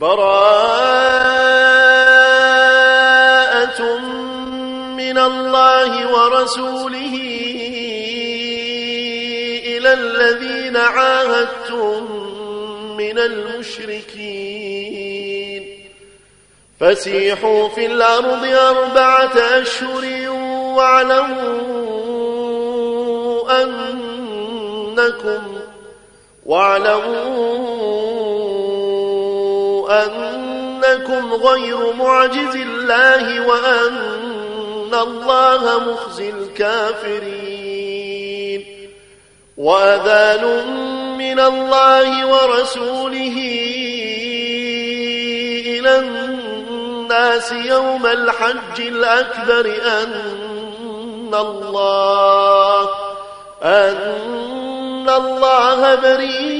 براءة من الله ورسوله إلى الذين عاهدتم من المشركين. فسيحوا في الأرض أربعة أشهر واعلموا أنكم واعلموا أنكم غير معجز الله وأن الله مخزي الكافرين. وأذان من الله ورسوله إلى الناس يوم الحج الأكبر أن الله أن الله بريء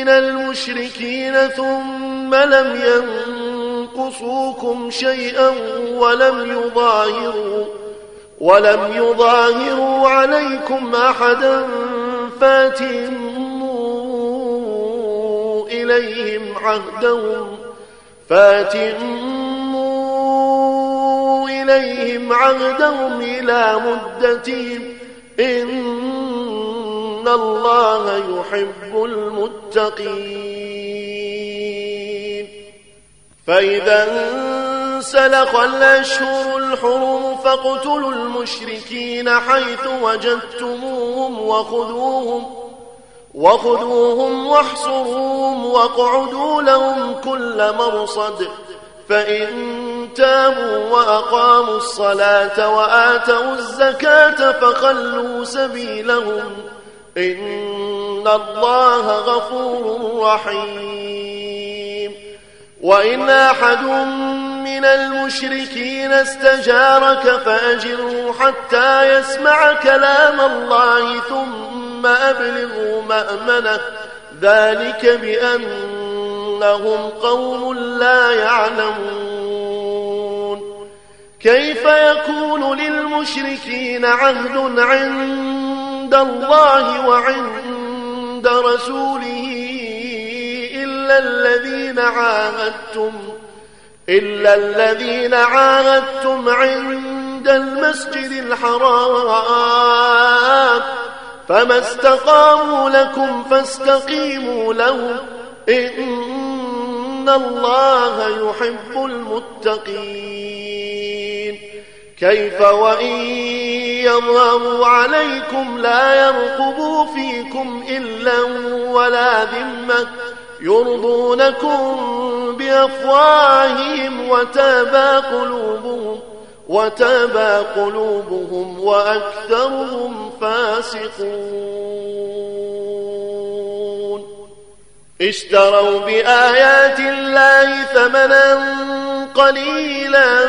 من المشركين ثم لم ينقصوكم شيئا ولم يظاهروا ولم يظاهروا عليكم أحدا فاتموا إليهم عهدهم فاتموا إليهم عهدهم إلى مدتهم إن الله يحب المتقين. فإذا انسلخ الأشهر الحرم فاقتلوا المشركين حيث وجدتموهم وخذوهم وخذوهم واحصروهم واقعدوا لهم كل مرصد. فإن تابوا وأقاموا الصلاة وآتوا الزكاة فخلوا سبيلهم. إن الله غفور رحيم وإن أحد من المشركين استجارك فأجره حتى يسمع كلام الله ثم أبلغوا مأمنه ذلك بأنهم قوم لا يعلمون كيف يكون للمشركين عهد عند الله وعند رسوله إلا الذين عاهدتم إلا الذين عاهدتم عند المسجد الحرام فما استقاموا لكم فاستقيموا لهم إن الله يحب المتقين. كيف وإن يظهروا عليكم لا يرقبوا فيكم إلا ولا ذمة يرضونكم بأفواههم وتابى قلوبهم وتابى قلوبهم وأكثرهم فاسقون. اشتروا بآيات الله ثمنا قليلا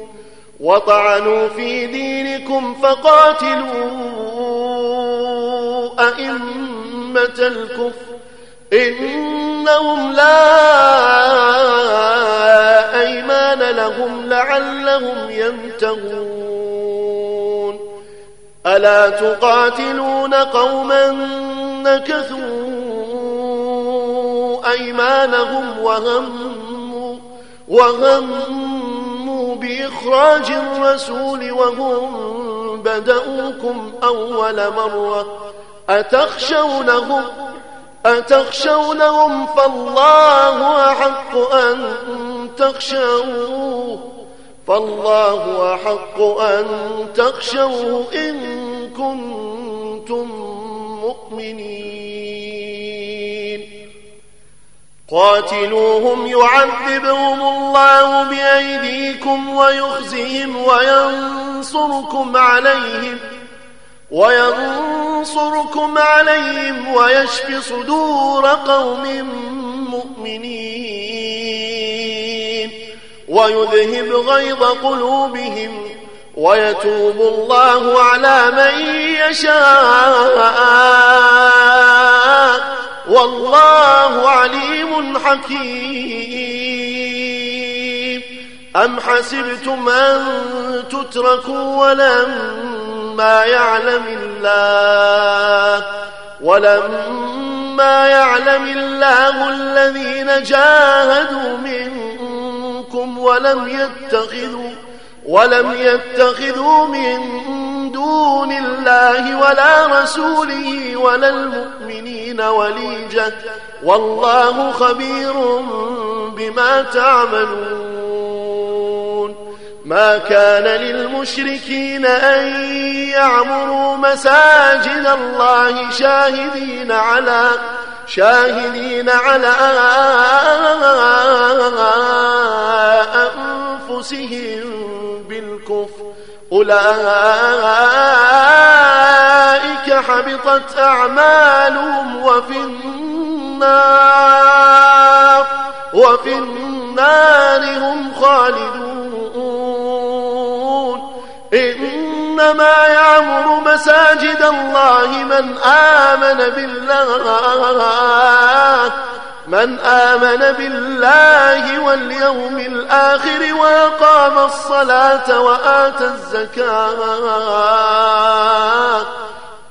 وطعنوا في دينكم فقاتلوا أئمة الكفر. إنهم لا أيمان لهم لعلهم ينتهون. ألا تقاتلون قوما نكثوا أيمانهم وهموا, وهموا بإخراج الرسول وهم بدأوكم أول مرة. أتخشونهم؟ أتخشونهم فالله أحق أن تخشوه. فالله أحق أن تخشوه إن كنتم مؤمنين. قاتلوهم يعذبهم الله بأيديكم ويخزيهم وينصركم عليهم وينصركم عليهم ويشف صدور قوم مؤمنين ويذهب غيظ قلوبهم ويتوب الله على من يشاء والله عليم حكيم. أم حسبتم أن تتركوا ولما يعلم الله ولما يعلم الله الذين جاهدوا منكم ولم يتخذوا ولم يتخذوا من دون الله ولا رسوله ولا المؤمنين وليجة. والله خبير بما تعملون. ما كان للمشركين أن يعمروا مساجد الله شاهدين على شاهدين على أنفسهم بالكفر. أولئك حبطت أعمالهم وفي النار وفي النار هم خالدون. إنما يعمر مساجد الله من آمن بالله. من آمن بالله واليوم الآخر وأقام الصلاة وآتى الزكاة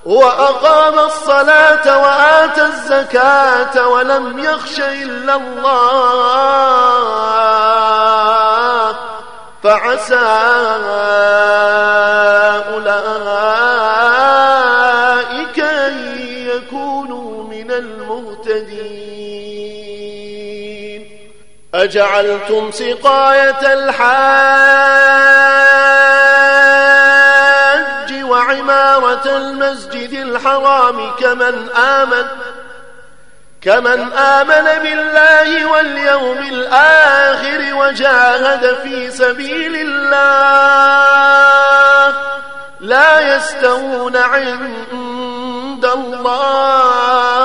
وأقام الصلاة وآتى الزكاة ولم يخش إلا الله فعسى أولئك أن يكونوا من المهتدين أجعلتم سقاية الحاج وعمارة المسجد الحرام كمن آمن كمن آمن بالله واليوم الآخر وجاهد في سبيل الله لا يستوون عند الله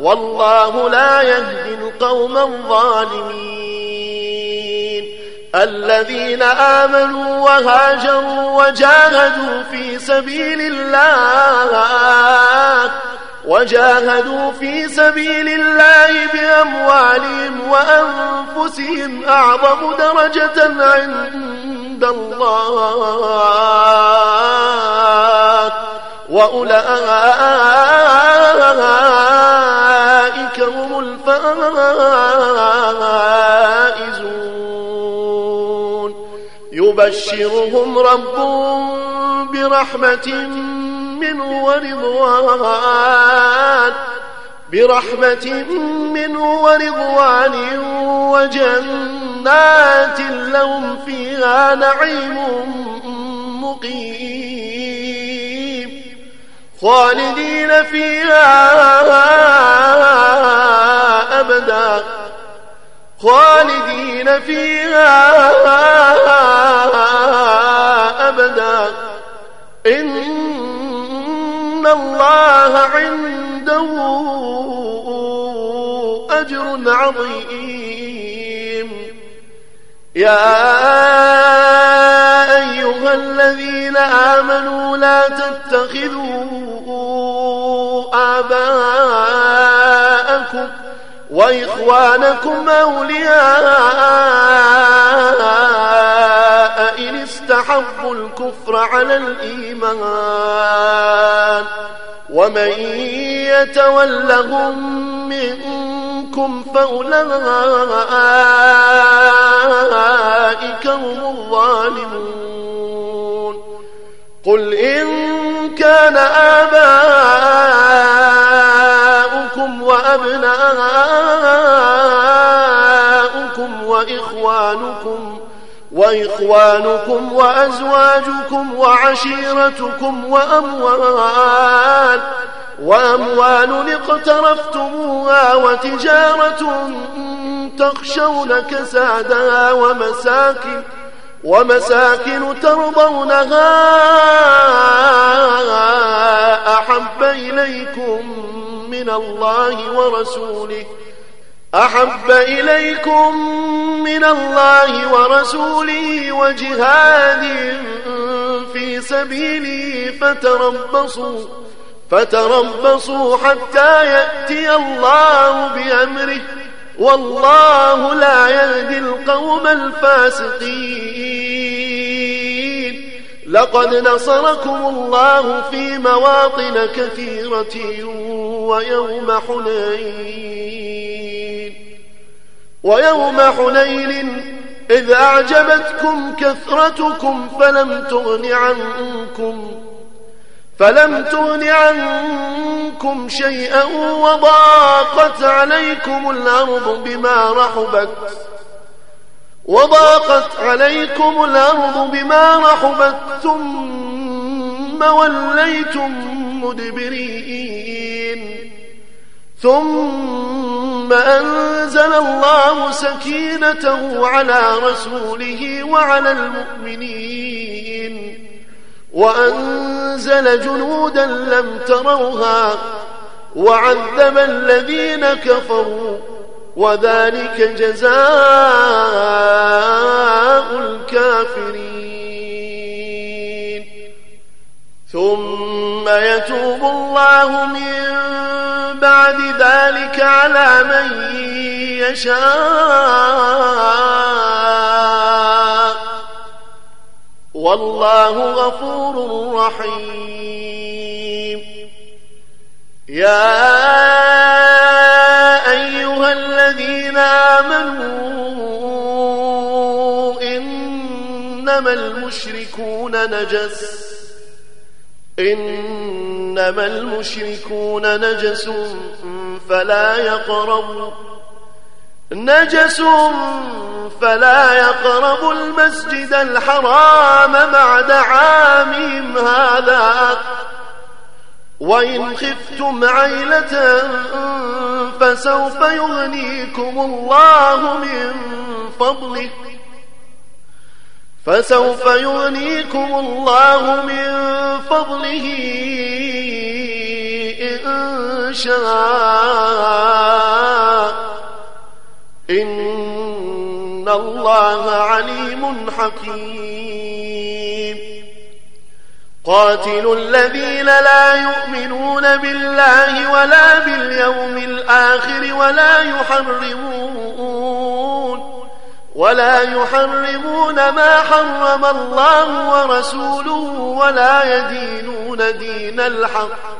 والله لا يهدي القوم الظالمين. الذين آمنوا وهاجروا وجاهدوا في سبيل الله وجاهدوا في سبيل الله بأموالهم وأنفسهم أعظم درجة عند الله. وأولئك هم الفائزون. يبشرهم ربهم برحمة منه ورضوان. برحمة منه ورضوان وجنات لهم فيها نعيم مقيم. خالدين فيها أبدا. خالدين فيها أبدا. إن الله عنده أجر عظيم. يا آمنوا لا تتخذوا آباءكم وإخوانكم أولياء إن استحبوا الكفر على الإيمان ومن يتولهم منكم فأولئك هم الظالمون قل إن كان آباؤكم وأبناؤكم وإخوانكم وإخوانكم وأزواجكم وعشيرتكم وأموال وأموال اقترفتموها وتجارة تخشون كسادها ومساكن ومساكن ترضونها أحب إليكم من الله ورسوله أحب إليكم من الله ورسوله وجهاد في سبيله فتربصوا فتربصوا حتى يأتي الله بأمره. والله لا يهدي القوم الفاسقين. لقد نصركم الله في مواطن كثيرة ويوم حنين. ويوم حنين إذ أعجبتكم كثرتكم فلم تغن عنكم. فلم تغن عنكم شيئا وضاقت عليكم الأرض بما رحبت وضاقت عليكم الأرض بما رحبت ثم وليتم مدبرين ثم أنزل الله سكينته على رسوله وعلى المؤمنين وأنزل جنودا لم تروها وعذب الذين كفروا وذلك جزاء الكافرين. ثم يتوب الله من بعد ذلك على من يشاء. والله غفور رحيم. يا أيها الذين آمنوا إنما المشركون نجس إنما المشركون نجس فلا يقربوا. نجس فلا يقربوا المسجد الحرام بعد عامهم هذا. وإن خفتم عيلة فسوف يغنيكم الله من فضله. فسوف يغنيكم الله من فضله إن شاء. إن الله عليم حكيم قاتلوا الذين لا يؤمنون بالله ولا باليوم الآخر ولا يحرمون ولا يحرمون ما حرم الله ورسوله ولا يدينون دين الحق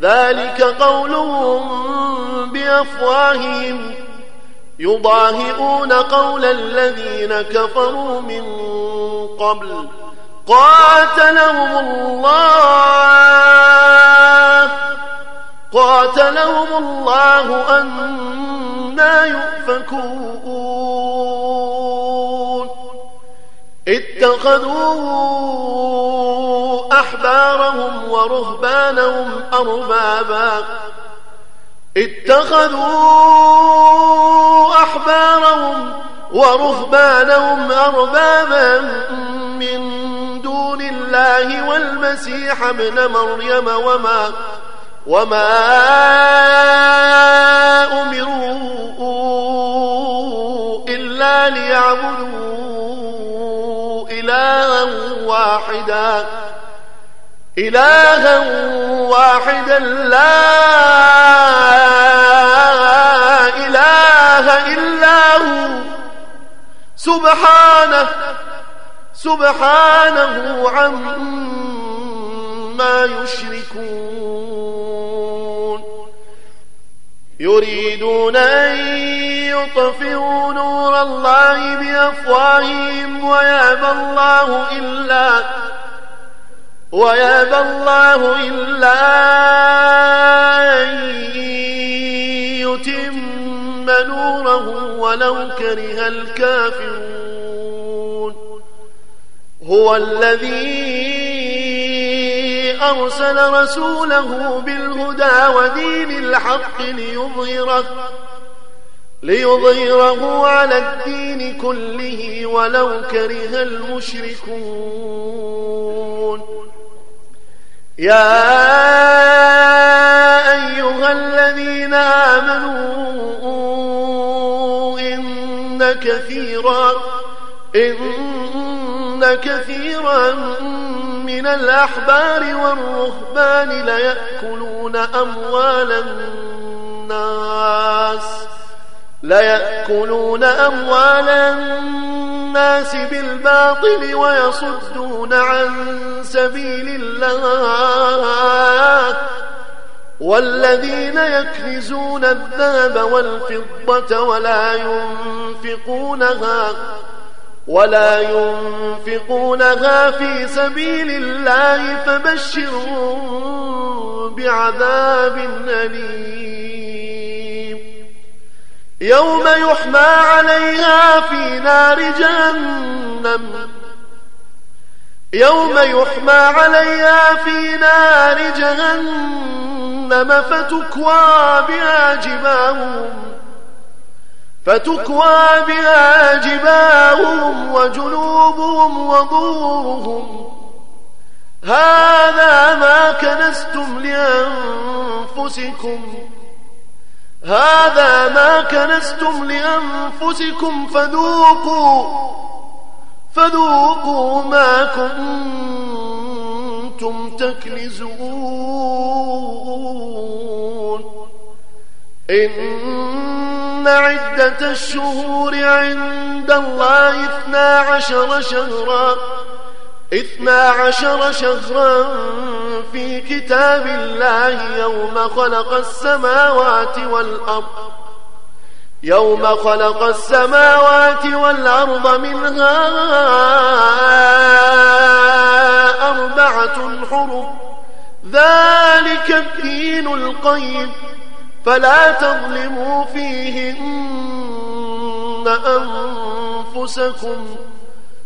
ذلك قولهم بأفواههم. يضاهئون قول الذين كفروا من قبل. قاتلهم الله. قاتلهم الله أنا يؤفكون. اتخذوا أحبارهم ورهبانهم أربابا. اتخذوا أحبارهم ورهبانهم أربابا من دون الله والمسيح ابن مريم وما وما أمروا إلا ليعبدوا إلها واحدا. إلها واحدا لا إله إلا هو. سبحانه سبحانه عما يشركون. يريدون أن يطفئوا نور الله بأفواههم ويأبى الله إلا ويابى الله إلا أن يتم نوره ولو كره الكافرون. هو الذي أرسل رسوله بالهدى ودين الحق ليظهره ليظهره على الدين كله ولو كره المشركون. يا أيها الذين آمنوا إن كثيرا إن كثيرا من الأحبار والرهبان ليأكلون أموال الناس. ليأكلون أموال الناس بالباطل ويصدون عن سبيل الله. والذين يكنزون الذهب والفضة ولا ينفقونها ولا ينفقونها في سبيل الله فبشرهم بعذاب أليم. يوم يحمى عليها في نار جهنم. يوم يحمى عليها في نار جهنم فتكوى بها جباههم. فتكوى بها جباههم وجنوبهم وظهورهم. هذا ما كنستم لأنفسكم. هذا ما كنستم لأنفسكم فذوقوا فذوقوا ما كنتم تكنزون. إن عدة الشهور عند الله اثنا عشر شهرا. اثنا عشر شهرا في كتاب الله يوم خلق السماوات والأرض. يوم خلق السماوات والأرض منها أربعة حرم. ذلك الدين القيم. فلا تظلموا فيهن أنفسكم.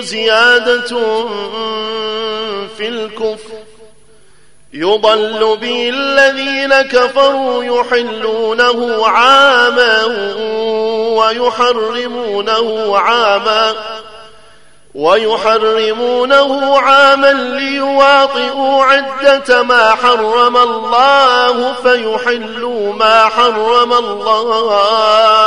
زيادة في الكفر. يضل به الذين كفروا يحلونه عاما ويحرمونه عاما ويحرمونه عاما ليواطئوا عدة ما حرم الله فيحلوا ما حرم الله.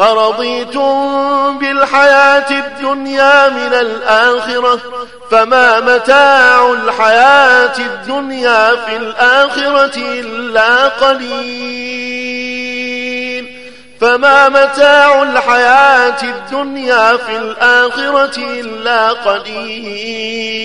أرضيتم بالحياة الدنيا من الآخرة فما متاع الحياة الدنيا في الآخرة إلا قليل فما متاع الحياة الدنيا في الآخرة إلا قليل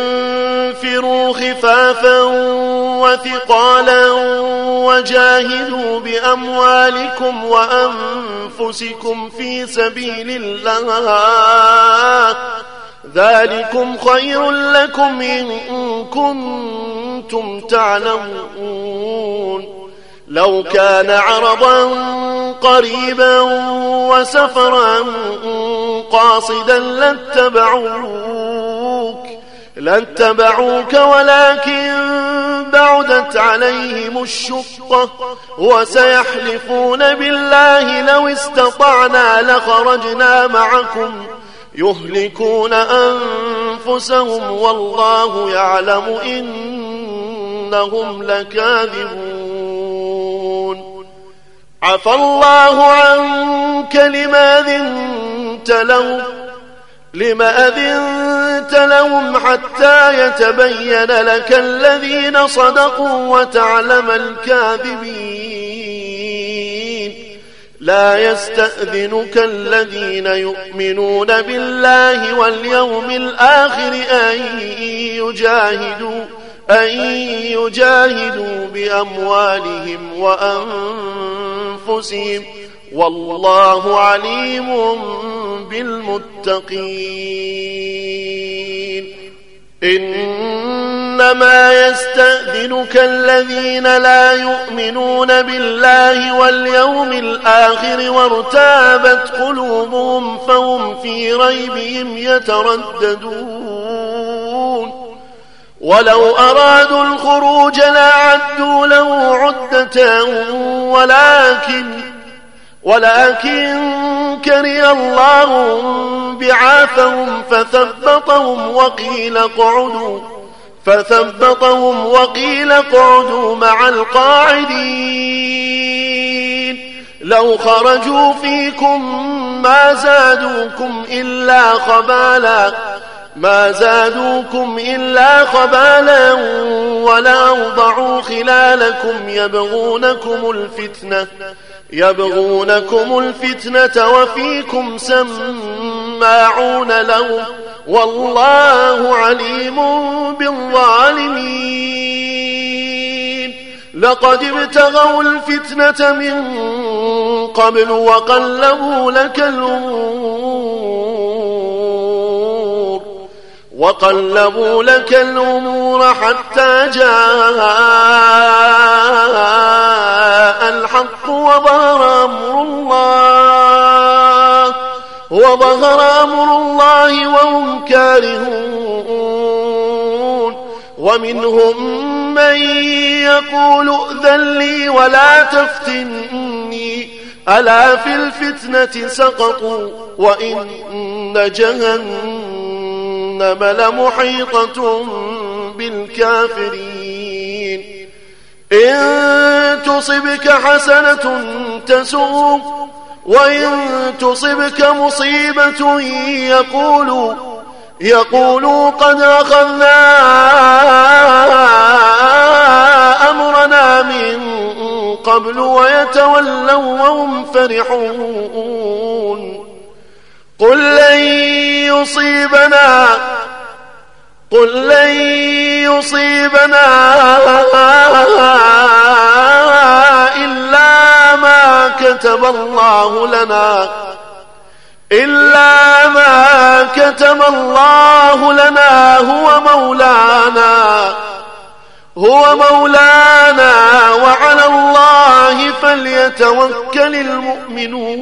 خفافا وثقالا وجاهدوا بأموالكم وأنفسكم في سبيل الله. ذلكم خير لكم إن كنتم تعلمون. لو كان عرضا قريبا وسفرا قاصدا لاتبعوك لاتبعوك ولكن بعدت عليهم الشقة وسيحلفون بالله لو استطعنا لخرجنا معكم يهلكون أنفسهم والله يعلم إنهم لكاذبون عفى الله عنك لما ذنت لهم لما أذنت لهم حتى يتبين لك الذين صدقوا وتعلم الكاذبين. لا يستأذنك الذين يؤمنون بالله واليوم الآخر أن يجاهدوا أن يجاهدوا بأموالهم وأنفسهم. والله عليم بالمتقين. إنما يستأذنك الذين لا يؤمنون بالله واليوم الآخر وارتابت قلوبهم فهم في ريبهم يترددون. ولو أرادوا الخروج لعدوا له عدة ولكن ولكن كره الله بعاثهم فثبطهم وقيل اقعدوا فثبطهم وقيل اقعدوا مع القاعدين. لو خرجوا فيكم ما زادوكم إلا خبالا ما زادوكم إلا خبالا ولا أوضعوا خلالكم يبغونكم الفتنة. يبغونكم الفتنة وفيكم سماعون له والله عليم بالظالمين. لقد ابتغوا الفتنة من قبل وقلبوا لك الأمور وقلبوا لك الأمور حتى جاء الحق. وظهر أمر الله وظهر أمر الله وهم كارهون. ومنهم من يقول ائذن لي ولا تفتني ألا في الفتنة سقطوا وإن جهنم لمحيطة بالكافرين. إن تصبك حسنة تسوق وإن تصبك مصيبة يقولوا يقولوا قد أخذنا أمرنا من قبل ويتولوا وهم فرحون. قل لن يصيبنا قل لن يصيبنا إلا ما كتب الله لنا إلا ما كتب الله لنا هو مولانا هو مولانا وعلى الله فليتوكل المؤمنون.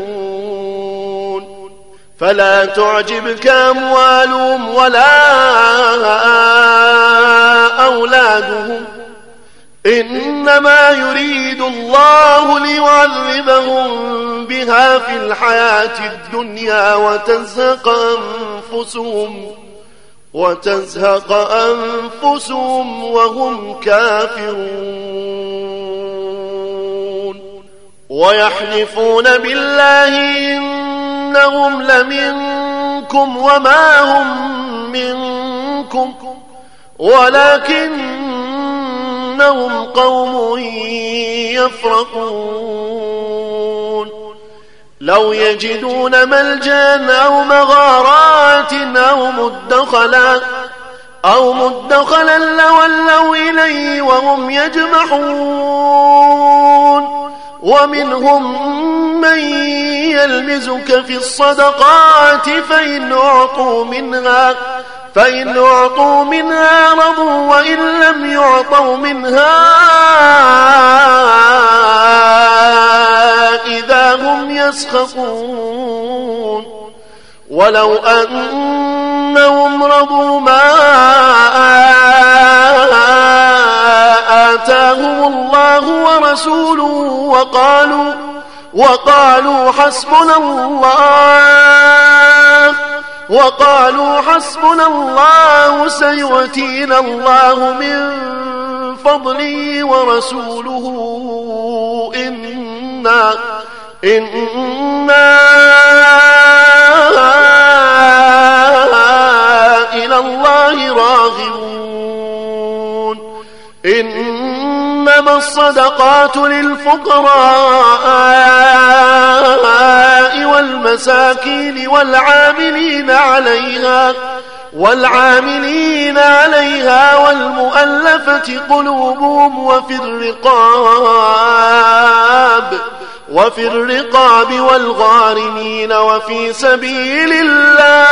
فلا تعجبك أموالهم ولا أولادهم. إنما يريد الله ليعذبهم بها في الحياة الدنيا وتزهق أنفسهم وتزهق أنفسهم وهم كافرون. ويحلفون بالله إنهم لمنكم وما هم منكم ولكنهم قوم يفرقون لو يجدون ملجأ أو مغارات أو مدخلا أو مدخلا لولوا إليه وهم يجمحون ومنهم من يلمزك في الصدقات فإن أعطوا منها فإن أعطوا منها رضوا وإن لم يعطوا منها إذا هم يسخطون. ولو أنهم رضوا ما آتاهم الله ورسوله وقالوا وقالوا حسبنا الله وقالوا حسبنا الله سيؤتينا الله من فضله ورسوله إنا إنا إلى الله راغبون الصدقات للفقراء والمساكين والعاملين عليها والعاملين عليها والمؤلفة قلوبهم وفي الرقاب وفي الرقاب والغارمين وفي سبيل الله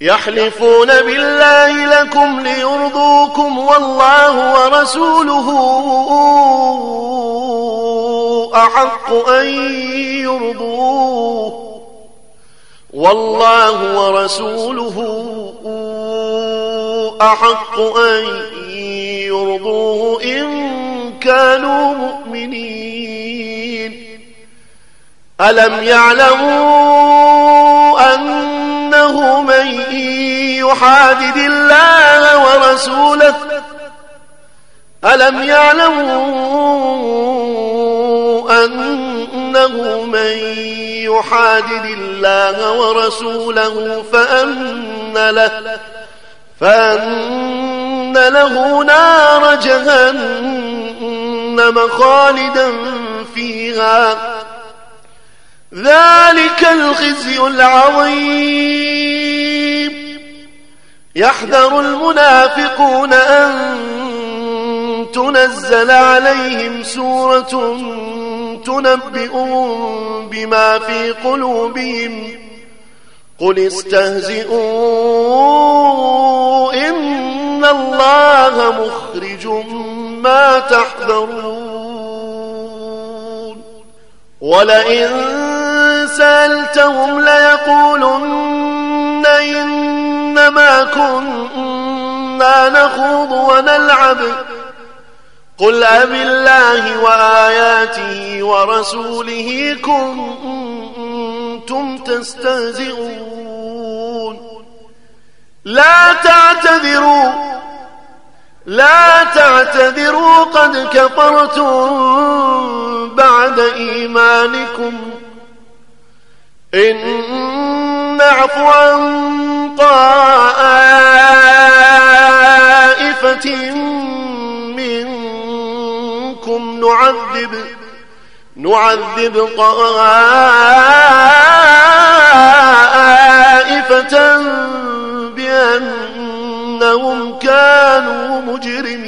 يحلفون بالله لكم ليرضوكم والله ورسوله أحق أن يرضوه والله ورسوله أحق أن يرضوه إن كانوا مؤمنين. ألم يعلموا أنه من يحادد الله ورسوله. ألم يعلموا أنه من يحادد الله ورسوله فأن له فأن له نار جهنم خالدا فيها. ذلك الخزي العظيم. يحذر المنافقون أن تنزل عليهم سورة تنبئهم بما في قلوبهم. قل استهزئوا إن الله مخرج ما تحذرون. ولئن سألتهم ليقولن إنما كنا نخوض ونلعب. قل أب الله وآياته ورسوله كنتم تستهزئون. لا تعتذروا لا تعتذروا قد كفرتم بعد إيمانكم. إن نعفو عن طائفة منكم نعذب نعذب طائفة بأنهم كانوا مجرمين.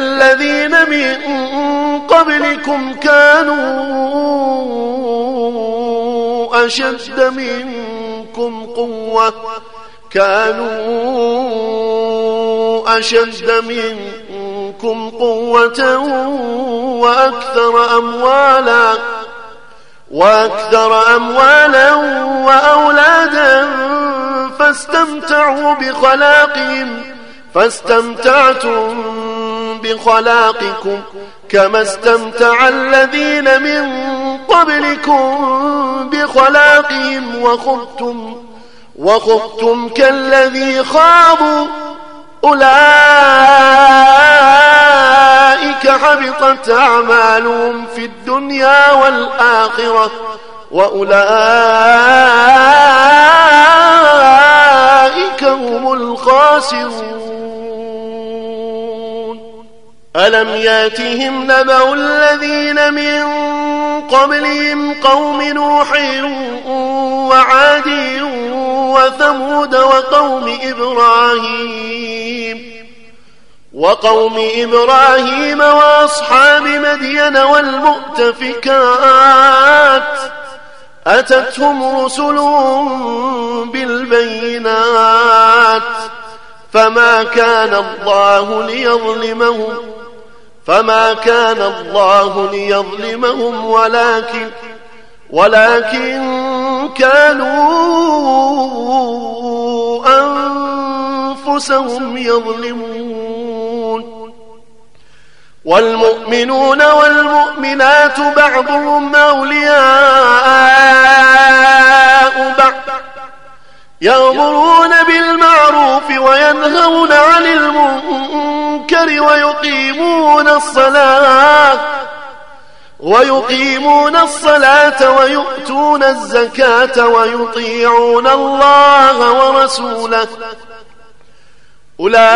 كالذين من قبلكم كانوا أشد منكم قوة كانوا أشد منكم قوة وأكثر أموالا وأكثر أموالا وأولادا فاستمتعوا بخلاقهم فاستمتعتم بخلاقكم كما استمتع الذين من قبلكم بخلاقهم وخذتم وخذتم كالذي خاضوا أولئك حبطت أعمالهم في الدنيا والآخرة وأولئك هم الخاسرون ألم ياتهم نبأ الذين من قبلهم قوم نوح وعاد وثمود وقوم إبراهيم وقوم إبراهيم وأصحاب مدين والمؤتفكات أتتهم رسل بالبينات فما كان الله ليظلمهم فما كان الله ليظلمهم ولكن ولكن كانوا أنفسهم يظلمون. والمؤمنون والمؤمنات بعضهم أولياء يأمرون بالمعروف وينهون عن المنكر ويقيمون الصلاة ويقيمون الصلاة ويؤتون الزكاة ويطيعون الله ورسوله. أولئك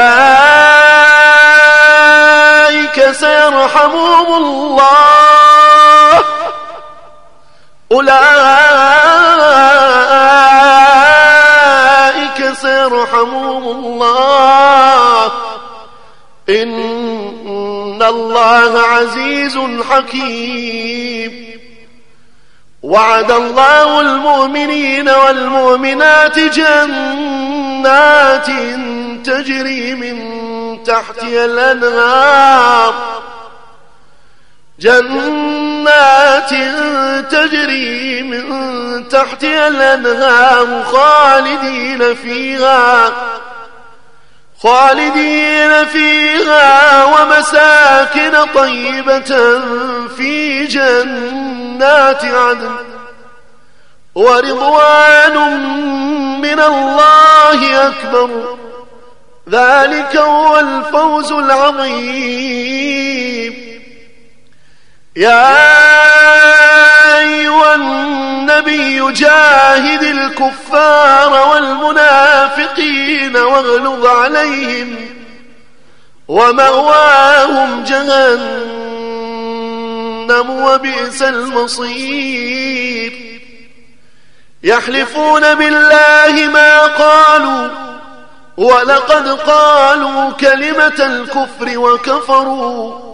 سيرحمهم الله. أولئك سيرحمهم الله. إن الله عزيز حكيم. وعد الله المؤمنين والمؤمنات جنات تجري من تحتها الأنهار. جنات تجري من تحتها الأنهار خالدين فيها خالدين فيها ومساكن طيبة في جنات عدن. ورضوان من الله أكبر. ذلك هو الفوز العظيم. يا أيها النبي جاهد الكفار والمنافقين واغلظ عليهم ومأواهم جهنم وبئس المصير. يحلفون بالله ما قالوا ولقد قالوا كلمة الكفر وكفروا.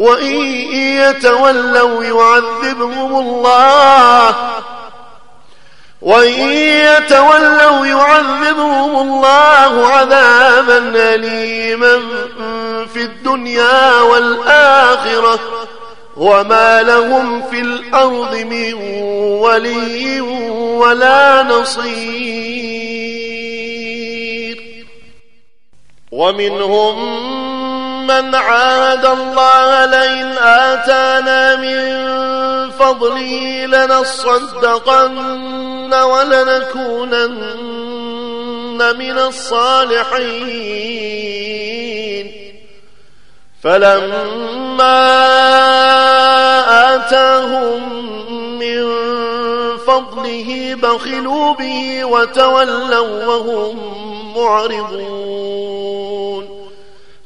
وإن يتولوا يعذبهم الله. وإن يتولوا يعذبهم الله عذابا أليما في الدنيا والآخرة. وما لهم في الأرض من ولي ولا نصير. ومنهم من عاد الله لئن آتانا من فضله لنصدقن ولنكونن من الصالحين. فلما آتاهم من فضله بخلوا به وتولوا وهم معرضون.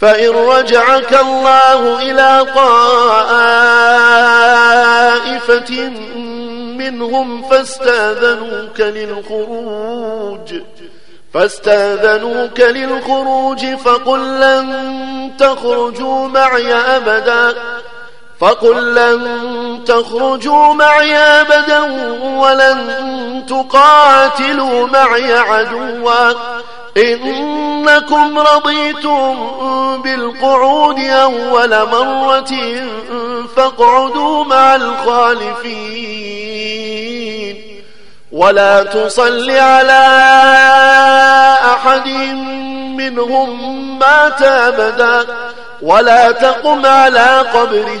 فإن رجعك الله إلى طائفة منهم فاستأذنوك للخروج فاستأذنوك للخروج فقل لن تخرجوا معي أبدا. فقل لن تخرجوا معي أبدا ولن تقاتلوا معي عدوا. إنكم رضيتم بالقعود أول مرة فاقعدوا مع الخالفين. ولا تصل على أحد منهم مات أبدا. ولا تقم على قبره.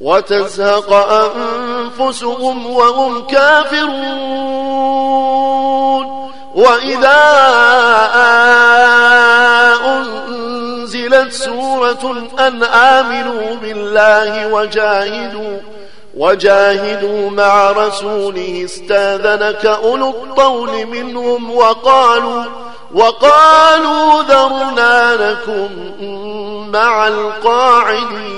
وتزهق أنفسهم وهم كافرون. وإذا أنزلت سورة أن آمنوا بالله وجاهدوا وجاهدوا مع رسوله استاذنك أولو الطول منهم وقالوا وقالوا ذرنا لكم مع القاعدين.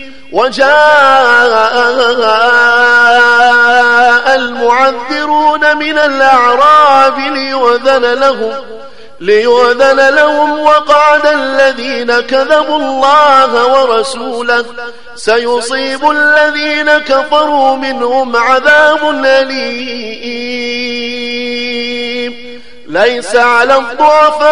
وجاء المعذرون من الأعراب ليؤذن لهم ليؤذن لهم وقعد الذين كذبوا الله ورسوله. سيصيب الذين كفروا منهم عذاب أليم. ليس على الضعفاء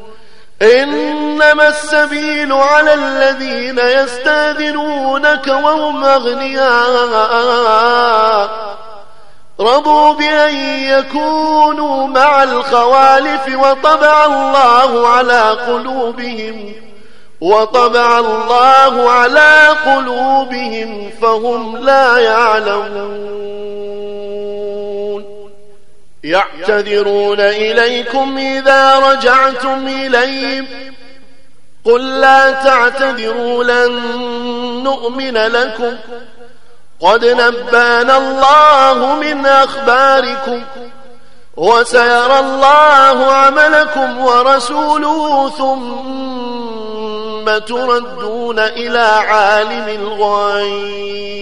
إنما السبيل على الذين يستاذنونك وهم أغنياء. رضوا بأن يكونوا مع الخوالف وطبع الله على قلوبهم وطبع الله على قلوبهم فهم لا يعلمون. يعتذرون إليكم إذا رجعتم إليهم قل لا تعتذروا لن نؤمن لكم. قد نبأنا الله من أخباركم وسيرى الله عملكم ورسوله ثم تردون إلى عالم الغيب.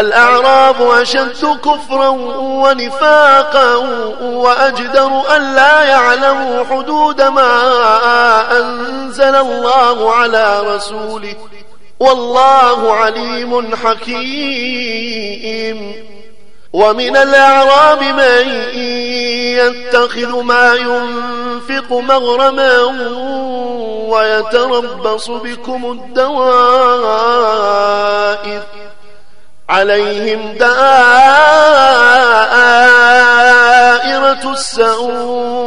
الأعراب أشد كفرا ونفاقا وأجدر أن لا يعلموا حدود ما أنزل الله على رسوله. والله عليم حكيم. ومن الأعراب من يتخذ ما ينفق مغرما ويتربص بكم الدوائر. عليهم دائرة السوء.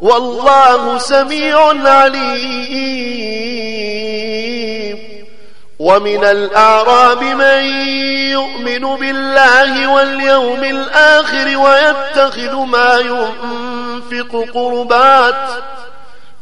والله سميع عليم. ومن الأعراب من يؤمن بالله واليوم الآخر ويتخذ ما ينفق قربات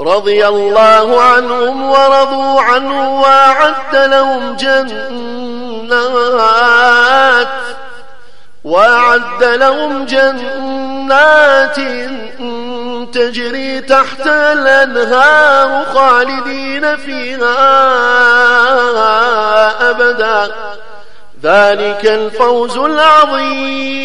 رضي الله عنهم ورضوا عنه وأعد لهم جنات وأعد لهم جنات تجري تحت الأنهار خالدين فيها أبدا. ذلك الفوز العظيم.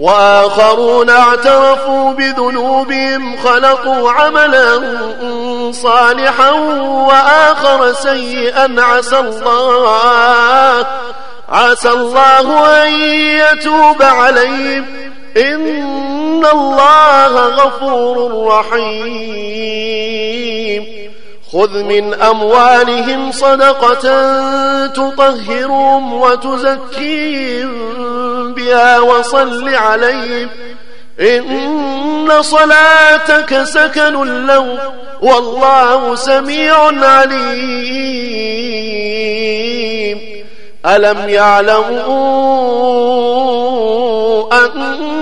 وآخرون اعترفوا بذنوبهم خلقوا عملا صالحا وآخر سيئا. عسى الله عسى الله أن يتوب عليهم. إن الله غفور رحيم. خذ من أموالهم صدقة تطهرهم وتزكيهم بها وصل عليهم. إن صلاتك سكن له والله سميع عليم. ألم يعلموا أن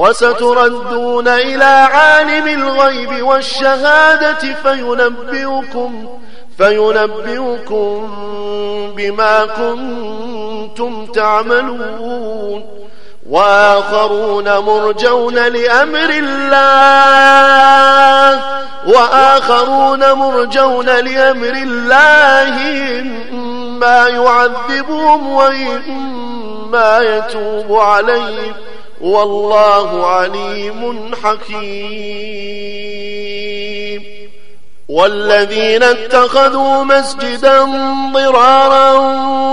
وستردون إلى عالم الغيب والشهادة فينبئكم فينبئكم بما كنتم تعملون. وآخرون مرجون لأمر الله وآخرون مرجون لأمر الله إما يعذبهم وإما يتوب عليهم. والله عليم حكيم. والذين اتخذوا مسجدا ضرارا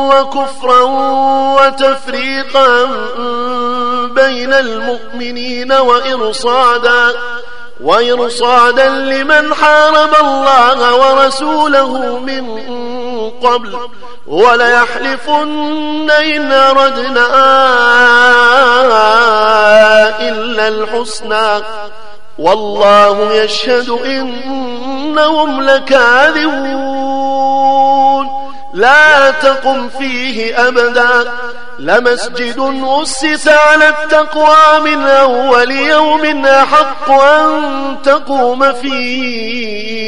وكفرا وتفريقا بين المؤمنين وإرصادا وإرصادا لمن حارب الله ورسوله من قبل وليحلفن إن أردنا إلا الحسنى والله يشهد إنهم لكاذبون. لا تقم فيه أبدا. لمسجد أسس على التقوى من أول يوم أحق أن تقوم فيه.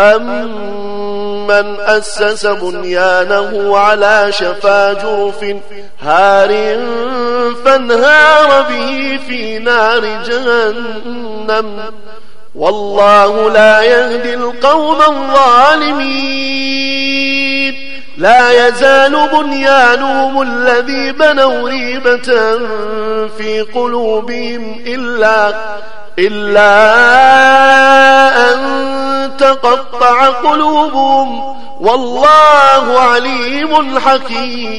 أمن أسس بنيانه على شفا جرف هار فانهار به في نار جهنم والله لا يهدي القوم الظالمين لا يزال بنيانهم الذي بنوا ريبة في قلوبهم إلا إلا أن تقطع قلوبهم. والله عليم حكيم.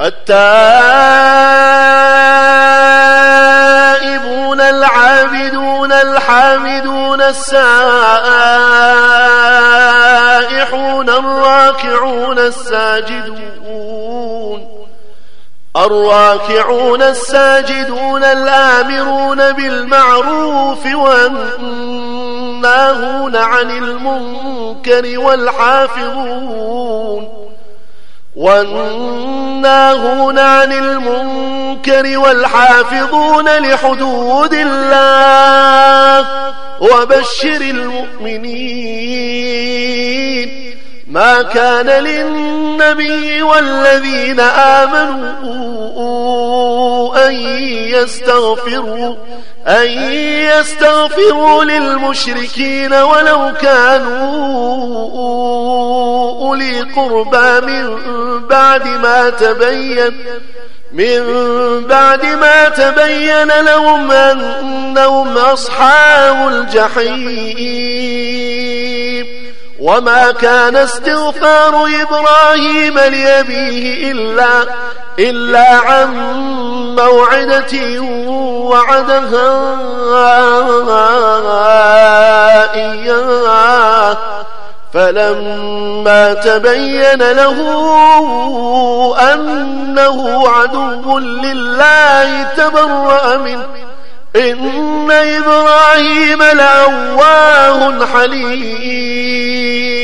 التائبون العابدون الحامدون السائحون الراكعون الساجدون الراكعون الساجدون الآمرون بالمعروف والناهون عن المنكر والحافظون والناهون عن المنكر والحافظون لحدود الله وبشر المؤمنين ما كان للنبي والذين آمنوا أن يستغفروا أن يستغفروا للمشركين ولو كانوا أولي قربى من بعد ما تبين من بعد ما تبين لهم أنهم أصحاب الجحيم. وما كان استغفار إبراهيم لأبيه إلا, إلا عن موعدة وعدها إياه. فلما تبين له أنه عدو لله تبرأ منه. إن إبراهيم لأواه حليم.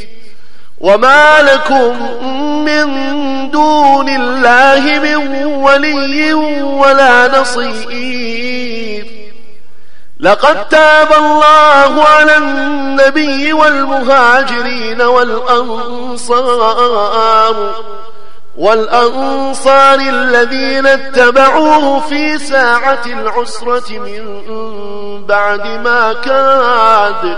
وما لكم من دون الله من ولي ولا نصير لقد تاب الله على النبي والمهاجرين والأنصار والأنصار الذين اتبعوه في ساعة العسرة من بعد ما كاد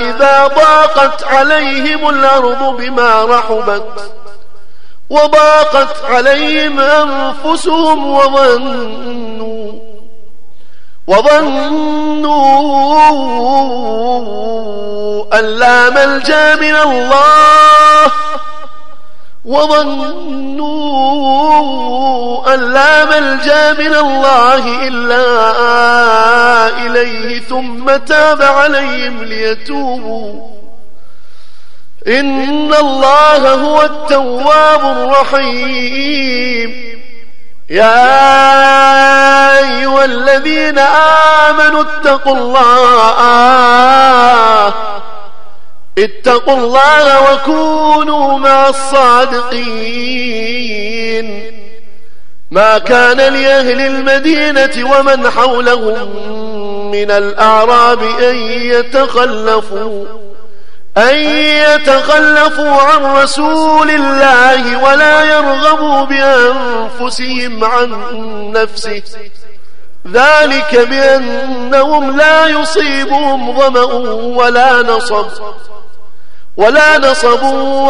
إذا ضاقت عليهم الأرض بما رحبت وضاقت عليهم أنفسهم وظنوا وظنوا أن لا ملجأ من الله وظنوا أن لا ملجأ من الله إلا إليه ثم تاب عليهم ليتوبوا. إن الله هو التواب الرحيم. يا أيها الذين آمنوا اتقوا الله. اتقوا الله وكونوا مع الصادقين. ما كان لأهل المدينة ومن حولهم من الأعراب أن يتخلفوا أن يتخلفوا عن رسول الله ولا يرغبوا بأنفسهم عن نفسه. ذلك بأنهم لا يصيبهم ظمأ ولا نصب. ولا نصب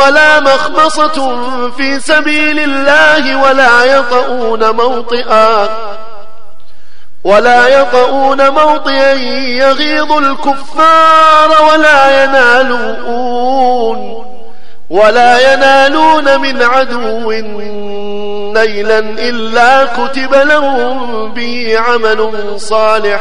ولا مخمصة في سبيل الله ولا يطؤون موطئا ولا يطؤون موطئا يغيظ الكفار ولا ينالون ولا ينالون من عدو نيلا إلا كتب لهم به عمل صالح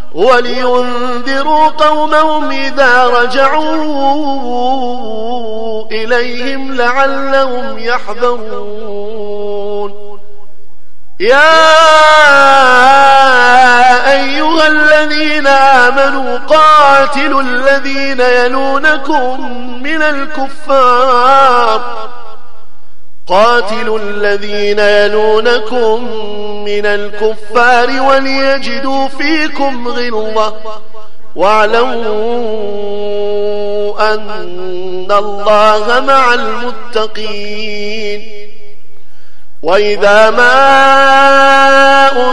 ولينذروا قومهم إذا رجعوا إليهم لعلهم يحذرون. يا أيها الذين آمنوا قاتلوا الذين يلونكم من الكفار. قاتلوا الذين يلونكم من الكفار وليجدوا فيكم غلظة. واعلموا أن الله مع المتقين. وإذا ما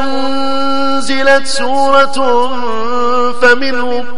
أنزلت سورة فمنهم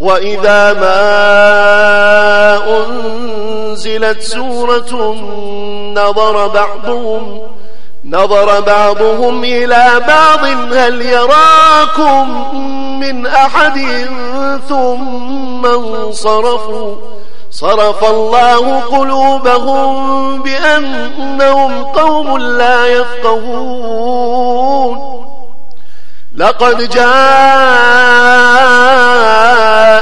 وإذا ما أنزلت سورة نظر بعضهم نظر بعضهم إلى بعض هل يراكم من أحد؟ ثم انصرفوا. صرف الله قلوبهم بأنهم قوم لا يفقهون. لقد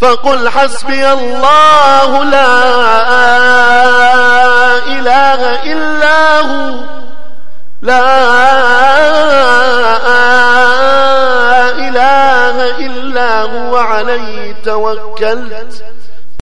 فقل حسبي الله لا إله إلا هو. لا إله إلا هو. عليه توكلت.